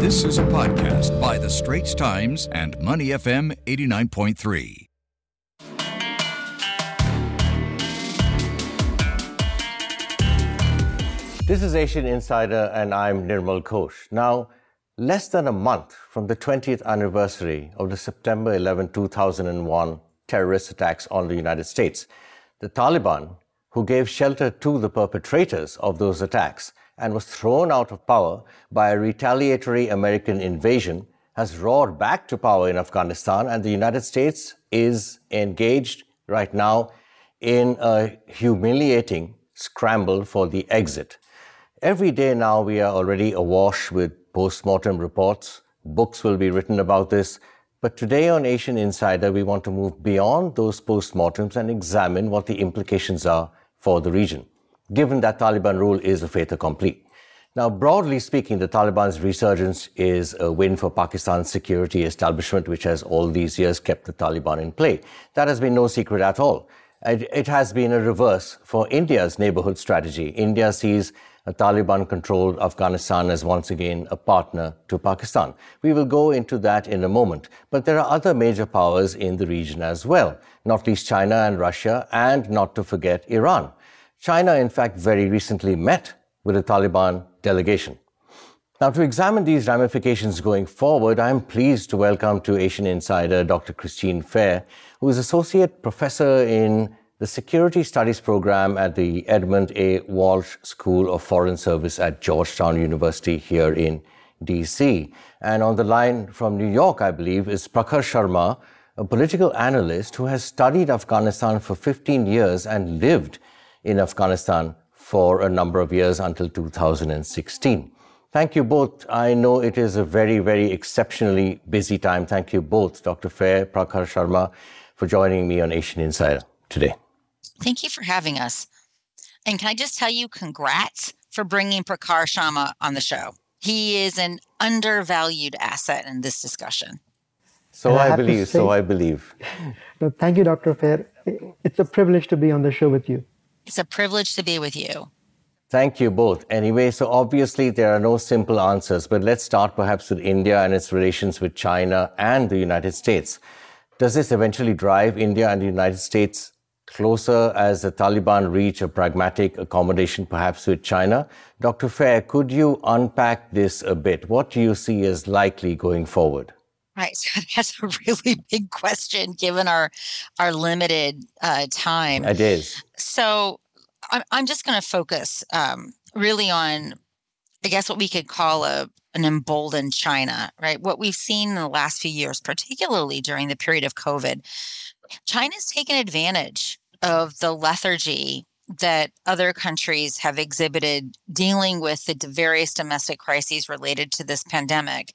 This is a podcast by The Straits Times and Money FM 89.3. This is Asian Insider, and I'm Nirmal Ghosh. Now, less than a month from the 20th anniversary of the September 11, 2001 terrorist attacks on the United States, the Taliban, who gave shelter to the perpetrators of those attacks and was thrown out of power by a retaliatory American invasion, has roared back to power in Afghanistan, and the United States is engaged right now in a humiliating scramble for the exit. Every day now, we are already awash with post mortem reports. Books will be written about this. But today on Asian Insider, we want to move beyond those post mortems and examine what the implications are for the region, given that Taliban rule is a fait accompli. Now, broadly speaking, the Taliban's resurgence is a win for Pakistan's security establishment, which has all these years kept the Taliban in play. That has been no secret at all. It has been a reverse for India's neighborhood strategy. India sees a Taliban controlled Afghanistan as once again a partner to Pakistan. We will go into that in a moment. But there are other major powers in the region as well, not least China and Russia, and not to forget Iran. China, in fact, very recently met with a Taliban delegation. Now, to examine these ramifications going forward, I am pleased to welcome to Asian Insider Dr. Christine Fair, who is Associate Professor in the Security Studies program at the Edmund A. Walsh School of Foreign Service at Georgetown University here in DC. And on the line from New York, I believe, is Prakhar Sharma, a political analyst who has studied Afghanistan for 15 years and lived in Afghanistan for a number of years until 2016. Thank you both. I know it is a very, very exceptionally busy time. Thank you both, Dr. Fair, Prakhar Sharma, for joining me on Asian Insider today. Thank you for having us. And can I just tell you, congrats for bringing Prakhar Sharma on the show. He is an undervalued asset in this discussion. So I, I believe. Say, so I believe. No, thank you, Dr. Fair. It's a privilege to be on the show with you. It's a privilege to be with you. Thank you both. Anyway, so obviously there are no simple answers, but let's start perhaps with India and its relations with China and the United States. Does this eventually drive India and the United States closer as the Taliban reach a pragmatic accommodation perhaps with China. Dr. Fair, could you unpack this a bit? What do you see as likely going forward? Right, so that's a really big question given our our limited uh, time. It is. So I'm I'm just going to focus um, really on, I guess, what we could call a an emboldened China. Right, what we've seen in the last few years, particularly during the period of COVID, China's taken advantage of the lethargy that other countries have exhibited dealing with the various domestic crises related to this pandemic.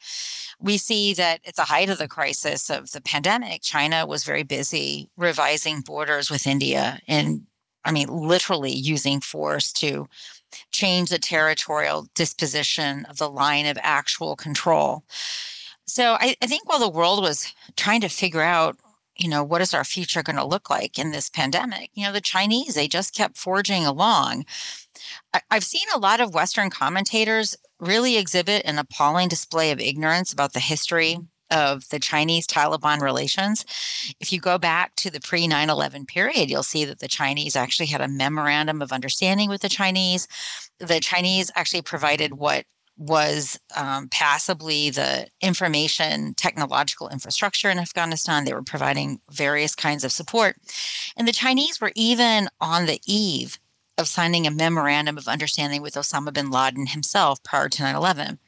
We see that at the height of the crisis of the pandemic, China was very busy revising borders with India and, I mean, literally using force to change the territorial disposition of the line of actual control. So I, I think while the world was trying to figure out you know, what is our future going to look like in this pandemic? You know, the Chinese, they just kept forging along. I, I've seen a lot of Western commentators really exhibit an appalling display of ignorance about the history of the Chinese Taliban relations. If you go back to the pre 9 11 period, you'll see that the Chinese actually had a memorandum of understanding with the Chinese. The Chinese actually provided what was um, passably the information technological infrastructure in Afghanistan. They were providing various kinds of support. And the Chinese were even on the eve of signing a memorandum of understanding with Osama bin Laden himself prior to 9 11.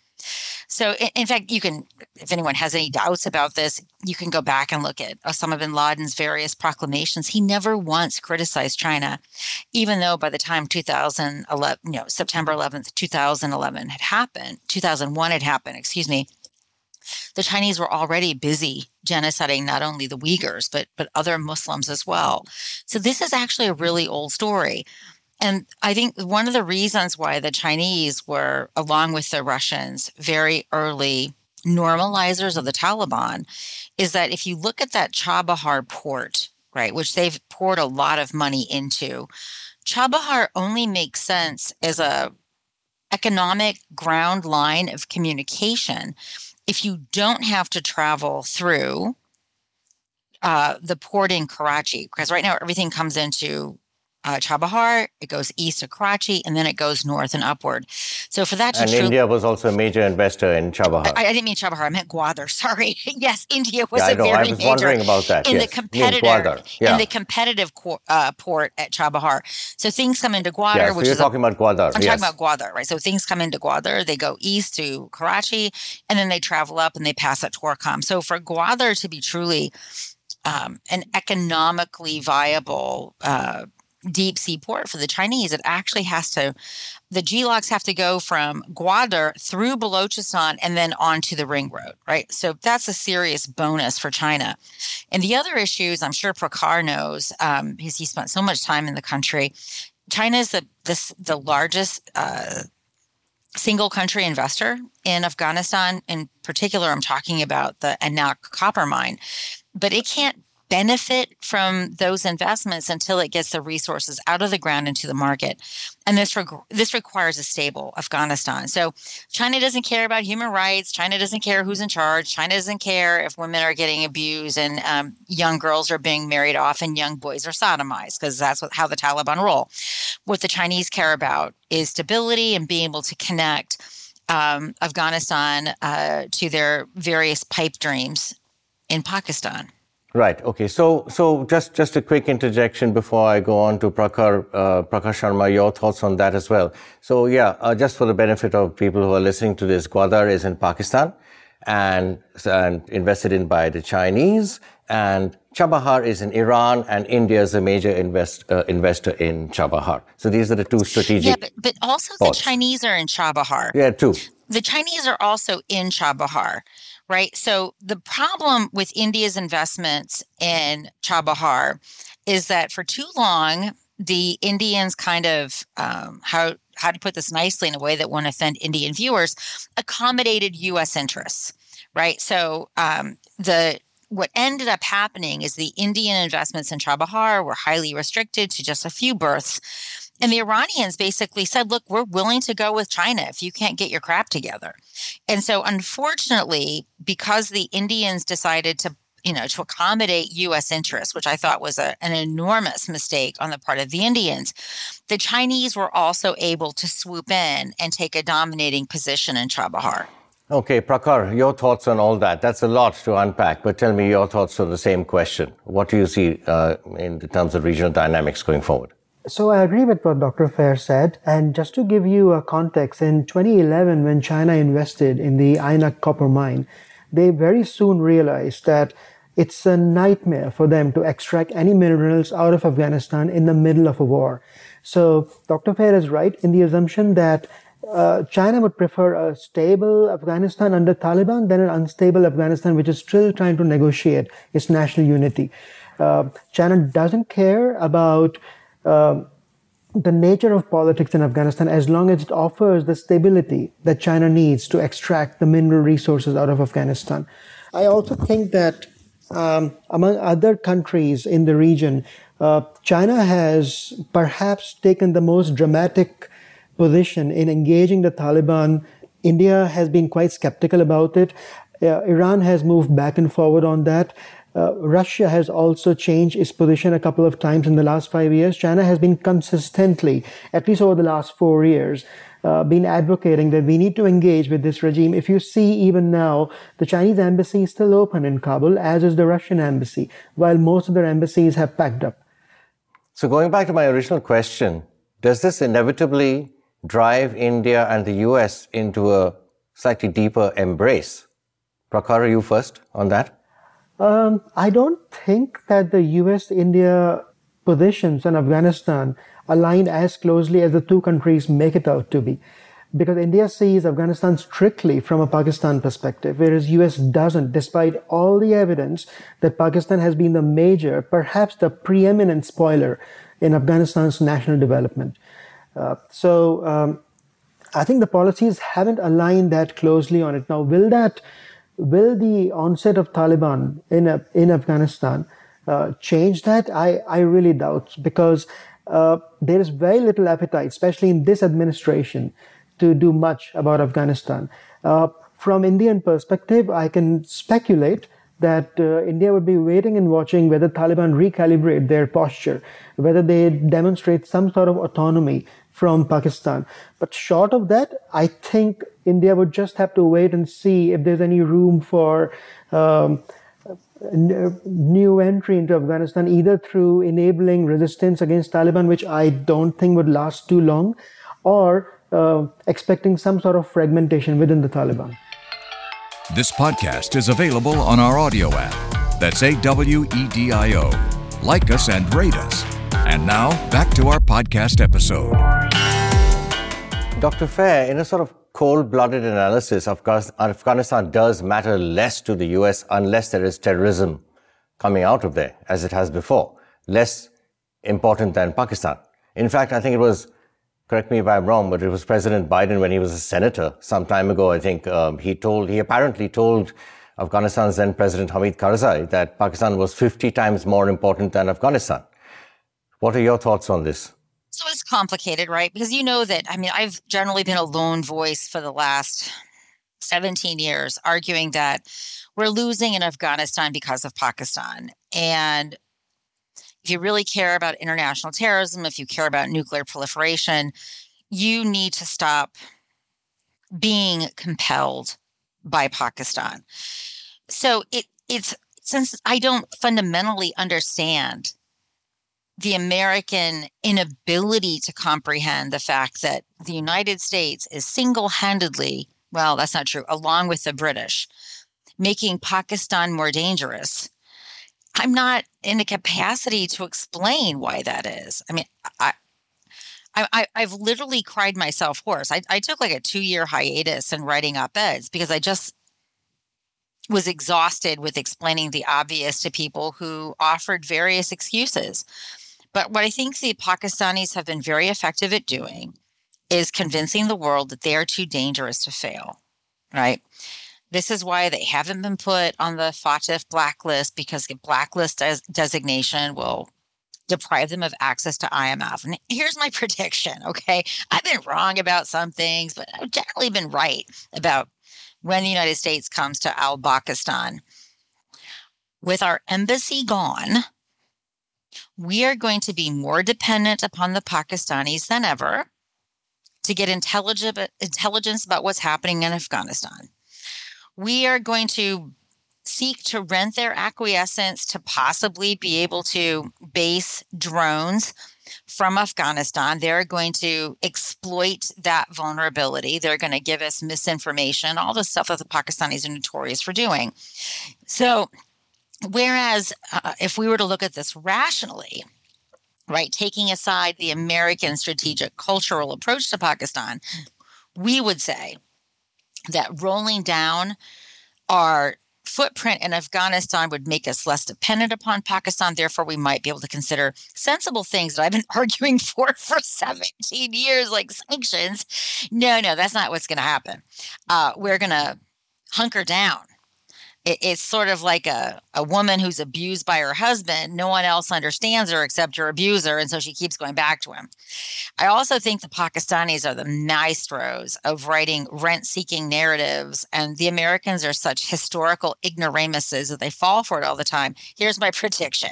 So, in, fact, you can, if anyone has any doubts about this, you can go back and look at Osama bin Laden's various proclamations. He never once criticized China, even though by the time 2011, you know, September 11th, 2011 had happened, 2001 had happened, excuse me, the Chinese were already busy genociding not only the Uyghurs, but, but other Muslims as well. So this is actually a really old story. And I think one of the reasons why the Chinese were, along with the Russians, very early normalizers of the Taliban is that if you look at that Chabahar port, right, which they've poured a lot of money into, Chabahar only makes sense as a economic ground line of communication if you don't have to travel through uh, the port in Karachi, because right now everything comes into uh, Chabahar, it goes east to Karachi, and then it goes north and upward. So for that to and India was also a major investor in Chabahar. I, I didn't mean Chabahar, I meant Gwadar. Sorry. yes, India was yeah, a very I was major wondering about that. in yes. the competitor yeah. in the competitive uh, port at Chabahar. So things come into Gwadar, yeah, so which you're is talking a, about Gwadar. I'm yes. talking about Gwadar, right? So things come into Gwadar, they go east to Karachi, and then they travel up and they pass at Torkham. So for Gwadar to be truly um, an economically viable uh, deep sea port for the Chinese, it actually has to, the GLOCs have to go from Gwadar through Balochistan and then onto the ring road, right? So that's a serious bonus for China. And the other issues, I'm sure Prakhar knows, um, because he spent so much time in the country. China is the this the largest uh, single country investor in Afghanistan. In particular, I'm talking about the Ainak copper mine, but it can't benefit from those investments until it gets the resources out of the ground into the market. And this reg- this requires a stable Afghanistan. So China doesn't care about human rights. China doesn't care who's in charge. China doesn't care if women are getting abused and um, young girls are being married off and young boys are sodomized because that's what, how the Taliban roll. What the Chinese care about is stability and being able to connect um, Afghanistan uh, to their various pipe dreams in Pakistan. Right. Okay. So, so just just a quick interjection before I go on to Prakhar uh, Prakhar Sharma. Your thoughts on that as well. So, yeah, uh, just for the benefit of people who are listening to this, Gwadar is in Pakistan, and and invested in by the Chinese, and Chabahar is in Iran, and India is a major invest, uh, investor in Chabahar. So these are the two strategic. Yeah, but, but also ports. the Chinese are in Chabahar. Yeah, two. The Chinese are also in Chabahar right? So the problem with India's investments in Chabahar is that for too long, the Indians kind of um, how how to put this nicely in a way that won't offend Indian viewers accommodated U.S. interests, right? So um, the what ended up happening is the Indian investments in Chabahar were highly restricted to just a few berths. And the Iranians basically said, look, we're willing to go with China if you can't get your crap together. And so, unfortunately, because the Indians decided to you know, to accommodate U.S. interests, which I thought was a, an enormous mistake on the part of the Indians. The Chinese were also able to swoop in and take a dominating position in Chabahar. Okay, Prakhar, your thoughts on all that. That's a lot to unpack, but tell me your thoughts on the same question. What do you see uh, in terms of regional dynamics going forward? So I agree with what Dr. Fair said. And just to give you a context, in 2011, when China invested in the Ainak copper mine, they very soon realized that it's a nightmare for them to extract any minerals out of Afghanistan in the middle of a war. So Dr. Fair is right in the assumption that uh, China would prefer a stable Afghanistan under Taliban than an unstable Afghanistan, which is still trying to negotiate its national unity. Uh, China doesn't care about uh, the nature of politics in Afghanistan as long as it offers the stability that China needs to extract the mineral resources out of Afghanistan. I also think that um, among other countries in the region, uh, China has perhaps taken the most dramatic position in engaging the Taliban. India has been quite skeptical about it. Uh, Iran has moved back and forward on that. Uh, Russia has also changed its position a couple of times in the last five years. China has been consistently, at least over the last four years, uh, been advocating that we need to engage with this regime. If you see even now, the Chinese embassy is still open in Kabul, as is the Russian embassy, while most of their embassies have packed up. So going back to my original question, does this inevitably drive India and the US into a slightly deeper embrace? Prakhar, you first on that? Um, I don't think that the US India positions in Afghanistan align as closely as the two countries make it out to be. Because India sees Afghanistan strictly from a Pakistan perspective, whereas US doesn't, despite all the evidence that Pakistan has been the major, perhaps the preeminent spoiler in Afghanistan's national development. Uh, so um, I think the policies haven't aligned that closely on it. Now, will that will the onset of Taliban in in Afghanistan uh, change that? I I really doubt because uh, there is very little appetite, especially in this administration, to do much about Afghanistan. Uh, from Indian perspective, I can speculate that uh, India would be waiting and watching whether Taliban recalibrate their posture, whether they demonstrate some sort of autonomy from Pakistan. But short of that, I think India would just have to wait and see if there's any room for um, new entry into Afghanistan, either through enabling resistance against Taliban, which I don't think would last too long, or uh, expecting some sort of fragmentation within the Taliban. This podcast is available on our audio app. That's A W E D I O. Like us and rate us. And now, back to our podcast episode. Dr. Fair, in a sort of cold blooded analysis, of course, Afghanistan does matter less to the US unless there is terrorism coming out of there, as it has before. Less important than Pakistan. In fact, I think it was, correct me if I'm wrong, but it was President Biden when he was a senator some time ago. I think um, he told, he apparently told Afghanistan's then President Hamid Karzai that Pakistan was 50 times more important than Afghanistan. What are your thoughts on this? So it's complicated, right? Because you know that, I mean, I've generally been a lone voice for the last 17 years arguing that we're losing in Afghanistan because of Pakistan. And if you really care about international terrorism, if you care about nuclear proliferation, you need to stop being compelled by Pakistan. So it it's since I don't fundamentally understand the American inability to comprehend the fact that the United States is single handedly, well, that's not true, along with the British, making Pakistan more dangerous. I'm not in a capacity to explain why that is. I mean, I, I, have literally cried myself hoarse. I, I took like a two year hiatus in writing op eds because I just was exhausted with explaining the obvious to people who offered various excuses. But what I think the Pakistanis have been very effective at doing is convincing the world that they are too dangerous to fail, right? This is why they haven't been put on the FATF blacklist because the blacklist des- designation will deprive them of access to IMF. And here's my prediction, okay? I've been wrong about some things, but I've generally been right about when the United States comes to Al Pakistan. With our embassy gone, we are going to be more dependent upon the Pakistanis than ever to get intelligence about what's happening in Afghanistan. We are going to seek to rent their acquiescence to possibly be able to base drones from Afghanistan. They're going to exploit that vulnerability. They're going to give us misinformation, all the stuff that the Pakistanis are notorious for doing. So Whereas uh, if we were to look at this rationally, right, taking aside the American strategic cultural approach to Pakistan, we would say that rolling down our footprint in Afghanistan would make us less dependent upon Pakistan. Therefore, we might be able to consider sensible things that I've been arguing for for 17 years, like sanctions. No, no, that's not what's going to happen. Uh, we're going to hunker down it, it's sort of like a, a woman who's abused by her husband. No one else understands her except her abuser. And so she keeps going back to him. I also think the Pakistanis are the maestros of writing rent seeking narratives. And the Americans are such historical ignoramuses that they fall for it all the time. Here's my prediction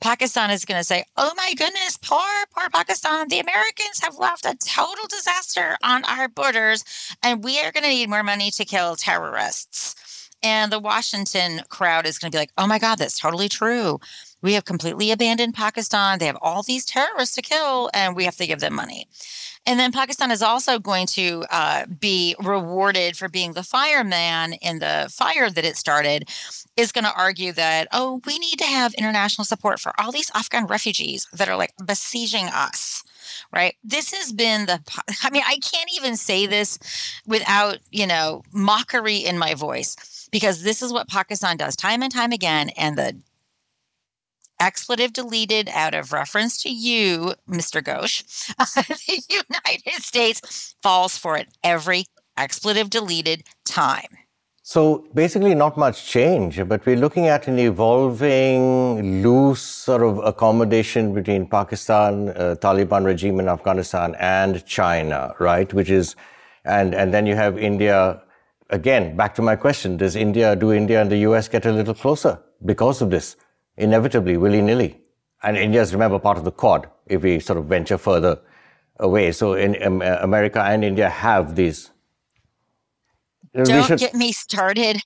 Pakistan is going to say, oh my goodness, poor, poor Pakistan. The Americans have left a total disaster on our borders, and we are going to need more money to kill terrorists. And the Washington crowd is going to be like, oh my God, that's totally true. We have completely abandoned Pakistan. They have all these terrorists to kill, and we have to give them money. And then Pakistan is also going to uh, be rewarded for being the fireman in the fire that it started, is going to argue that, oh, we need to have international support for all these Afghan refugees that are like besieging us right? This has been the, I mean, I can't even say this without, you know, mockery in my voice because this is what Pakistan does time and time again. And the expletive deleted out of reference to you, Mr. Ghosh, the United States falls for it every expletive deleted time. So basically, not much change, but we're looking at an evolving, loose sort of accommodation between Pakistan, uh, Taliban regime in Afghanistan, and China, right? Which is And, and then you have India. Again, back to my question Does India, do India and the US get a little closer because of this? Inevitably, willy nilly. And India is, remember, part of the Quad if we sort of venture further away. So in um, America and India have these. Don't should... get me started.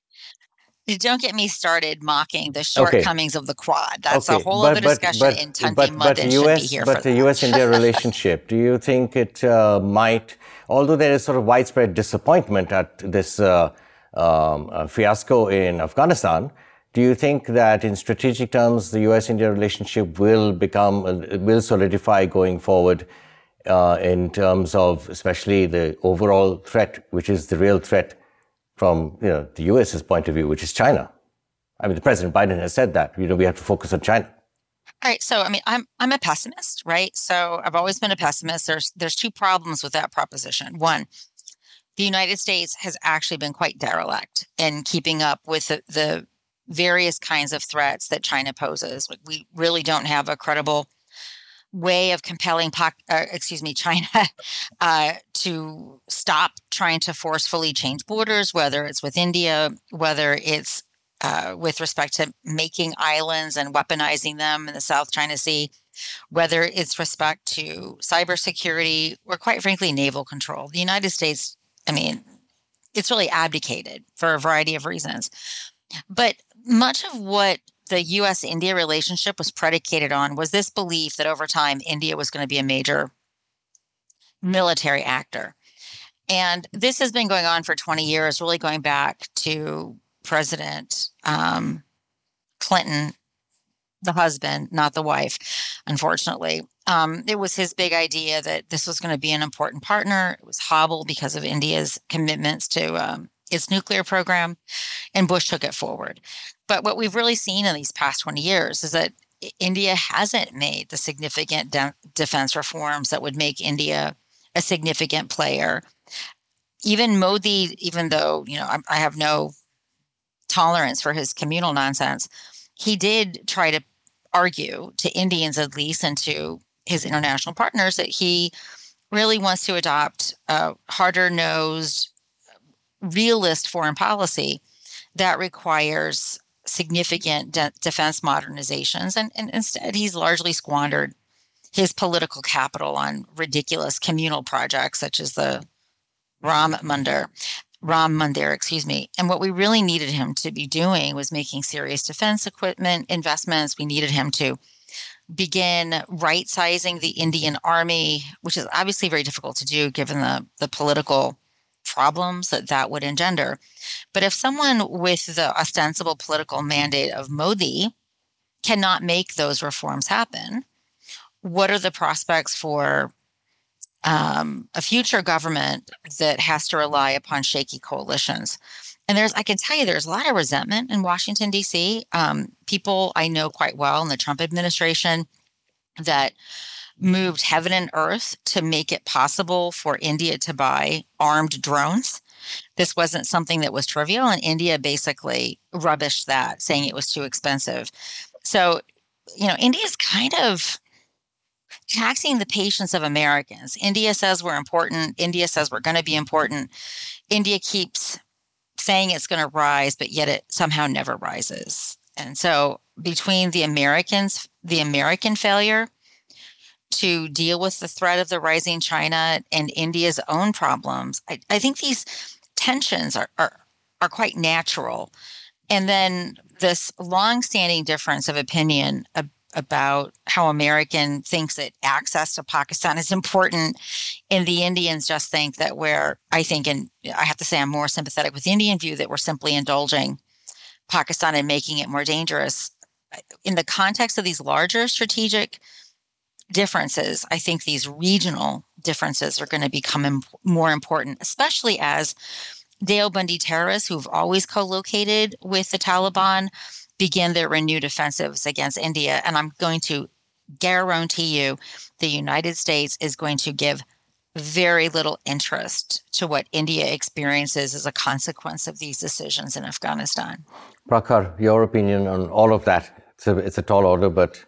Don't get me started mocking the shortcomings okay. of the Quad. That's okay. a whole but, other discussion. But, in Tanti but, but, US, but the U.S.-India relationship. Do you think it uh, might, although there is sort of widespread disappointment at this uh, um, uh, fiasco in Afghanistan, do you think that in strategic terms, the US-India relationship will become, uh, will solidify going forward uh, in terms of especially the overall threat, which is the real threat from you know, the US's point of view, which is China? I mean, the President Biden has said that, you know, we have to focus on China. All right. So, I mean, I'm I'm a pessimist, right? So, I've always been a pessimist. There's there's two problems with that proposition. One, the United States has actually been quite derelict in keeping up with the, the various kinds of threats that China poses. We really don't have a credible way of compelling, uh, excuse me, China uh, to stop trying to forcefully change borders, whether it's with India, whether it's uh, with respect to making islands and weaponizing them in the South China Sea, whether it's respect to cybersecurity or, quite frankly, naval control. The United States, I mean, it's really abdicated for a variety of reasons. But much of what the US India relationship was predicated on was this belief that over time India was going to be a major military actor. And this has been going on for 20 years, really going back to President um, Clinton, the husband, not the wife, unfortunately. Um, it was his big idea that this was going to be an important partner. It was hobbled because of India's commitments to um, its nuclear program, and Bush took it forward. But what we've really seen in these past 20 years is that India hasn't made the significant de- defense reforms that would make India a significant player. Even Modi, even though you know I, I have no tolerance for his communal nonsense, he did try to argue to Indians at least and to his international partners that he really wants to adopt a harder nosed realist foreign policy that requires significant de- defense modernizations. And, and instead, he's largely squandered his political capital on ridiculous communal projects such as the Ram Mandir. Ram Mandir, excuse me. And what we really needed him to be doing was making serious defense equipment investments. We needed him to begin right sizing the Indian army, which is obviously very difficult to do given the, the political problems that that would engender. But if someone with the ostensible political mandate of Modi cannot make those reforms happen, what are the prospects for um, a future government that has to rely upon shaky coalitions? And there's, I can tell you, there's a lot of resentment in Washington, D.C. Um, people I know quite well in the Trump administration that moved heaven and earth to make it possible for India to buy armed drones. This wasn't something that was trivial, and India basically rubbished that, saying it was too expensive. So, you know, India is kind of taxing the patience of Americans. India says we're important. India says we're going to be important. India keeps saying it's going to rise, but yet it somehow never rises. And so, between the Americans, the American failure, to deal with the threat of the rising China and India's own problems. I, I think these tensions are, are, are quite natural. And then this long-standing difference of opinion ab- about how American thinks that access to Pakistan is important, and the Indians just think that we're, I think, and I have to say, I'm more sympathetic with the Indian view that we're simply indulging Pakistan and making it more dangerous. In the context of these larger strategic differences, I think these regional differences are going to become Im- more important, especially as Deobandi terrorists who've always co located with the Taliban begin their renewed offensives against India. And I'm going to guarantee you the United States is going to give very little interest to what India experiences as a consequence of these decisions in Afghanistan. Prakhar, your opinion on all of that? It's a, it's a tall order, but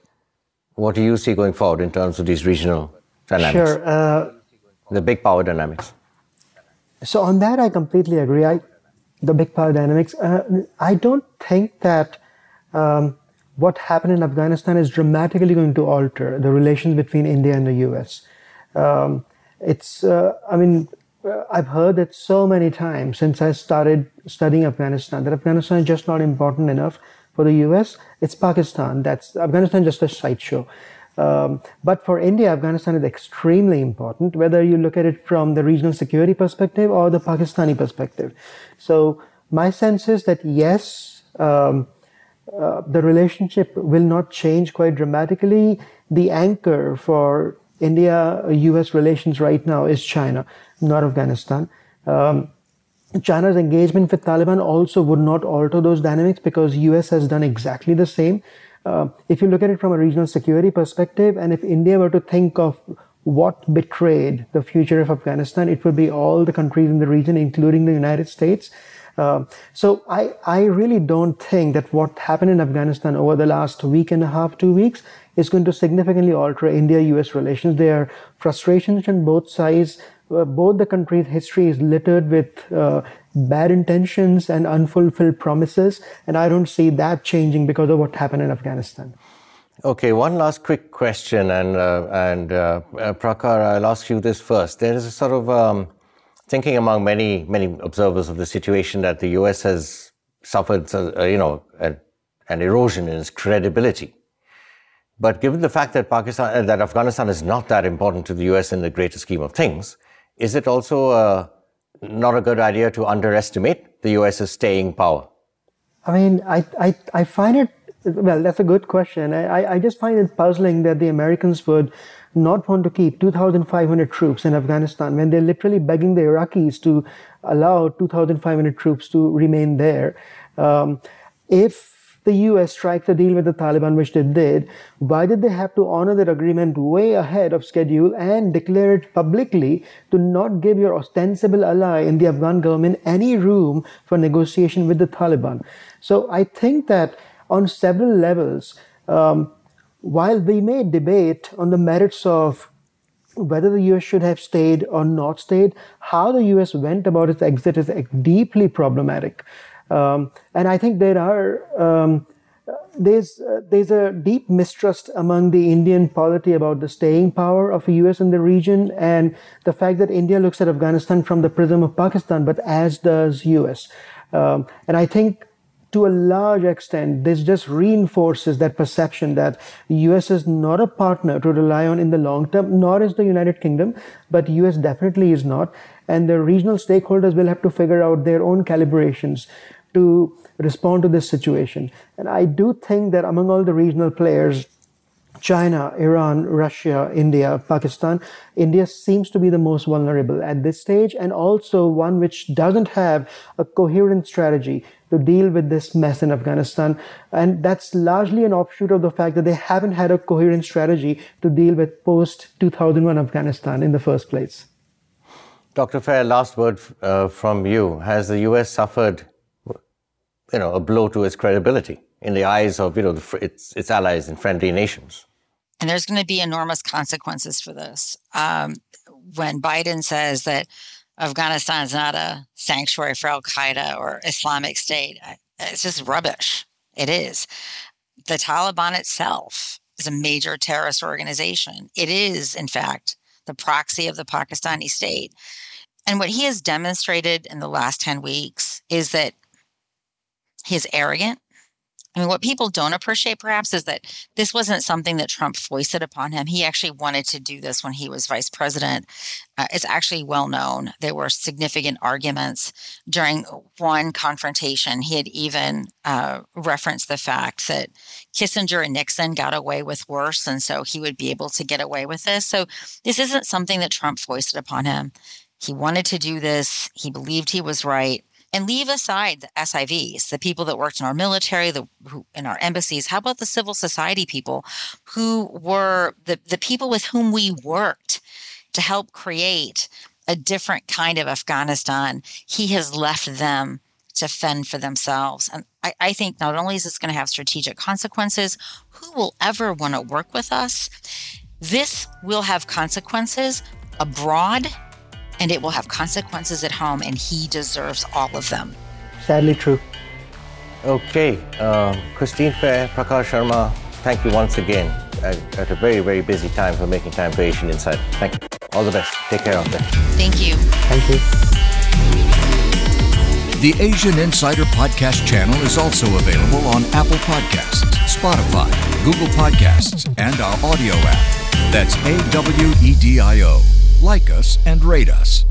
what do you see going forward in terms of these regional dynamics? Sure. Uh, the big power dynamics. So on that, I completely agree. I, the big power dynamics. Uh, I don't think that um, what happened in Afghanistan is dramatically going to alter the relations between India and the U.S. Um, it's, uh, I mean, uh, I've heard it so many times since I started studying Afghanistan that Afghanistan is just not important enough for the US. It's Pakistan. That's Afghanistan just a sideshow. Um, but for India, Afghanistan is extremely important, whether you look at it from the regional security perspective or the Pakistani perspective. So my sense is that yes, um, uh, the relationship will not change quite dramatically. The anchor for India-US relations right now is China, not Afghanistan. Um, China's engagement with Taliban also would not alter those dynamics because US has done exactly the same. Uh, if you look at it from a regional security perspective, and if India were to think of what betrayed the future of Afghanistan, it would be all the countries in the region, including the United States. Uh, so I, I really don't think that what happened in Afghanistan over the last week and a half, two weeks, is going to significantly alter India-US relations. There are frustrations on both sides. Uh, both the countries' history is littered with uh, bad intentions and unfulfilled promises, and I don't see that changing because of what happened in Afghanistan. Okay, one last quick question, and uh, and uh, uh, Prakhar, I'll ask you this first. There is a sort of um, thinking among many many observers of the situation that the U.S. has suffered, uh, you know, an erosion in its credibility but given the fact that Pakistan, that Afghanistan is not that important to the US in the greater scheme of things, is it also uh, not a good idea to underestimate the US's staying power? I mean, I, I, I find it, well, that's a good question. I, I just find it puzzling that the Americans would not want to keep 2,500 troops in Afghanistan when they're literally begging the Iraqis to allow 2,500 troops to remain there. Um, if the US strikes a deal with the Taliban, which they did, why did they have to honor that agreement way ahead of schedule and declare it publicly to not give your ostensible ally in the Afghan government any room for negotiation with the Taliban? So I think that on several levels, um, while we may debate on the merits of whether the US should have stayed or not stayed, how the US went about its exit is deeply problematic. Um, and I think there are um, there's uh, there's a deep mistrust among the Indian polity about the staying power of the U.S. in the region, and the fact that India looks at Afghanistan from the prism of Pakistan, but as does U.S. Um, and I think to a large extent, this just reinforces that perception that the US is not a partner to rely on in the long term, nor is the United Kingdom, but US definitely is not. And the regional stakeholders will have to figure out their own calibrations to respond to this situation. And I do think that among all the regional players, China, Iran, Russia, India, Pakistan, India seems to be the most vulnerable at this stage and also one which doesn't have a coherent strategy to deal with this mess in Afghanistan. And that's largely an offshoot of the fact that they haven't had a coherent strategy to deal with post 2001 Afghanistan in the first place. Dr. Fair, last word uh, from you. Has the US suffered you know, a blow to its credibility in the eyes of, you know, the, its, its allies and friendly nations. And there's going to be enormous consequences for this. Um, when Biden says that Afghanistan is not a sanctuary for Al Qaeda or Islamic State, it's just rubbish. It is. The Taliban itself is a major terrorist organization. It is, in fact, the proxy of the Pakistani state. And what he has demonstrated in the last 10 weeks is that He's arrogant. I mean, what people don't appreciate perhaps is that this wasn't something that Trump foisted upon him. He actually wanted to do this when he was vice president. Uh, it's actually well known. There were significant arguments during one confrontation. He had even uh, referenced the fact that Kissinger and Nixon got away with worse, and so he would be able to get away with this. So this isn't something that Trump foisted upon him. He wanted to do this. He believed he was right and leave aside the SIVs, the people that worked in our military, the who, in our embassies. How about the civil society people who were the, the people with whom we worked to help create a different kind of Afghanistan? He has left them to fend for themselves. And I, I think not only is this going to have strategic consequences, who will ever want to work with us? This will have consequences abroad and it will have consequences at home, and he deserves all of them. Sadly true. Okay, uh, Christine Fair, Prakhar Sharma, thank you once again at, at, a very, very busy time for making time for Asian Insight. Thank you. All the best. Take care of them. Thank you. Thank you. The Asian Insider Podcast channel is also available on Apple Podcasts, Spotify, Google Podcasts, and our audio app. That's A W E D I O. Like us and rate us.